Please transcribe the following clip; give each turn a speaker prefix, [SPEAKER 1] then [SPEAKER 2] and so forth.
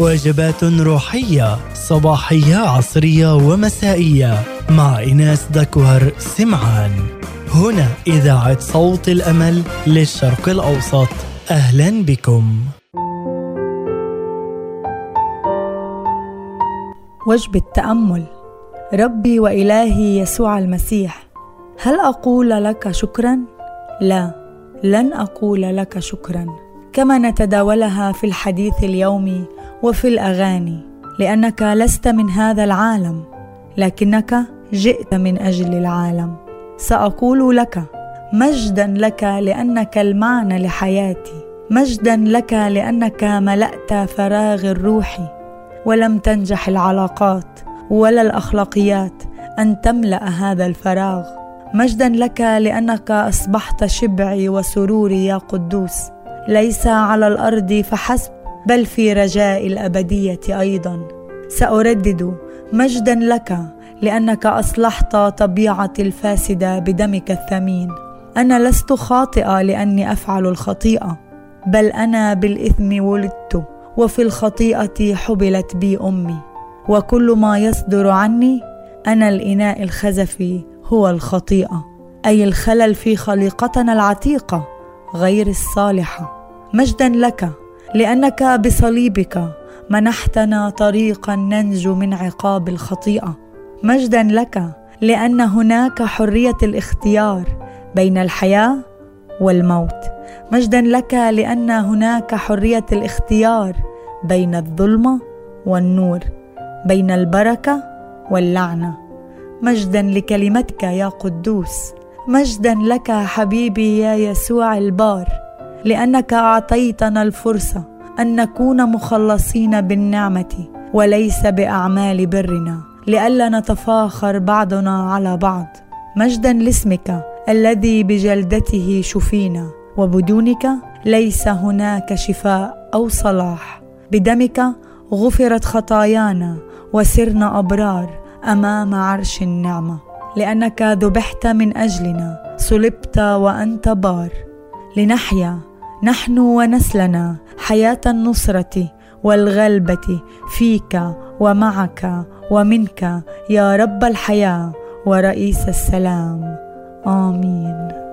[SPEAKER 1] وجبات روحية صباحية عصرية ومسائية. مع إناس دكوهر سمعان. هنا إذاعة صوت الأمل للشرق الأوسط. أهلا بكم.
[SPEAKER 2] وجبة تأمل ربي وإلهي يسوع المسيح هل أقول لك شكرا؟ لا لن أقول لك شكرا. كما نتداولها في الحديث اليومي وفي الأغاني لأنك لست من هذا العالم لكنك جئت من أجل العالم. سأقول لك مجدا لك لأنك المعنى لحياتي مجدا لك لأنك ملأت فراغ الروح ولم تنجح العلاقات ولا الأخلاقيات أن تملأ هذا الفراغ. مجدا لك لأنك أصبحت شبعي وسروري يا قدوس ليس على الأرض فحسب بل في رجاء الأبدية أيضا. سأردد مجدا لك لأنك أصلحت طبيعتي الفاسده بدمك الثمين. أنا لست خاطئة لأني أفعل الخطيئة بل أنا بالإثم ولدت وفي الخطيئة حبلت بي أمي. وكل ما يصدر عني أنا الإناء الخزفي هو الخطيئة أي الخلل في خليقتنا العتيقة غير الصالحة. مجدا لك لأنك بصليبك منحتنا طريقا ننجو من عقاب الخطيئة. مجدا لك لأن هناك حرية الاختيار بين الحياة والموت. مجدا لك لأن هناك حرية الاختيار بين الظلمه والنور بين البركة واللعنة. مجدا لكلمتك يا قدوس. مجدا لك حبيبي يا يسوع البار. لأنك أعطيتنا الفرصة أن نكون مخلصين بالنعمة وليس بأعمال برنا لئلا نتفاخر بعضنا على بعض. مجدا لاسمك الذي بجلدته شفينا وبدونك ليس هناك شفاء أو صلاح. بدمك غفرت خطايانا وسرنا أبرار أمام عرش النعمة. لأنك ذبحت من أجلنا صلبت وأنت بار. لنحيا نحن ونسلنا حياة النصرة والغلبة فيك ومعك ومنك يا رب الحياة ورئيس السلام. آمين.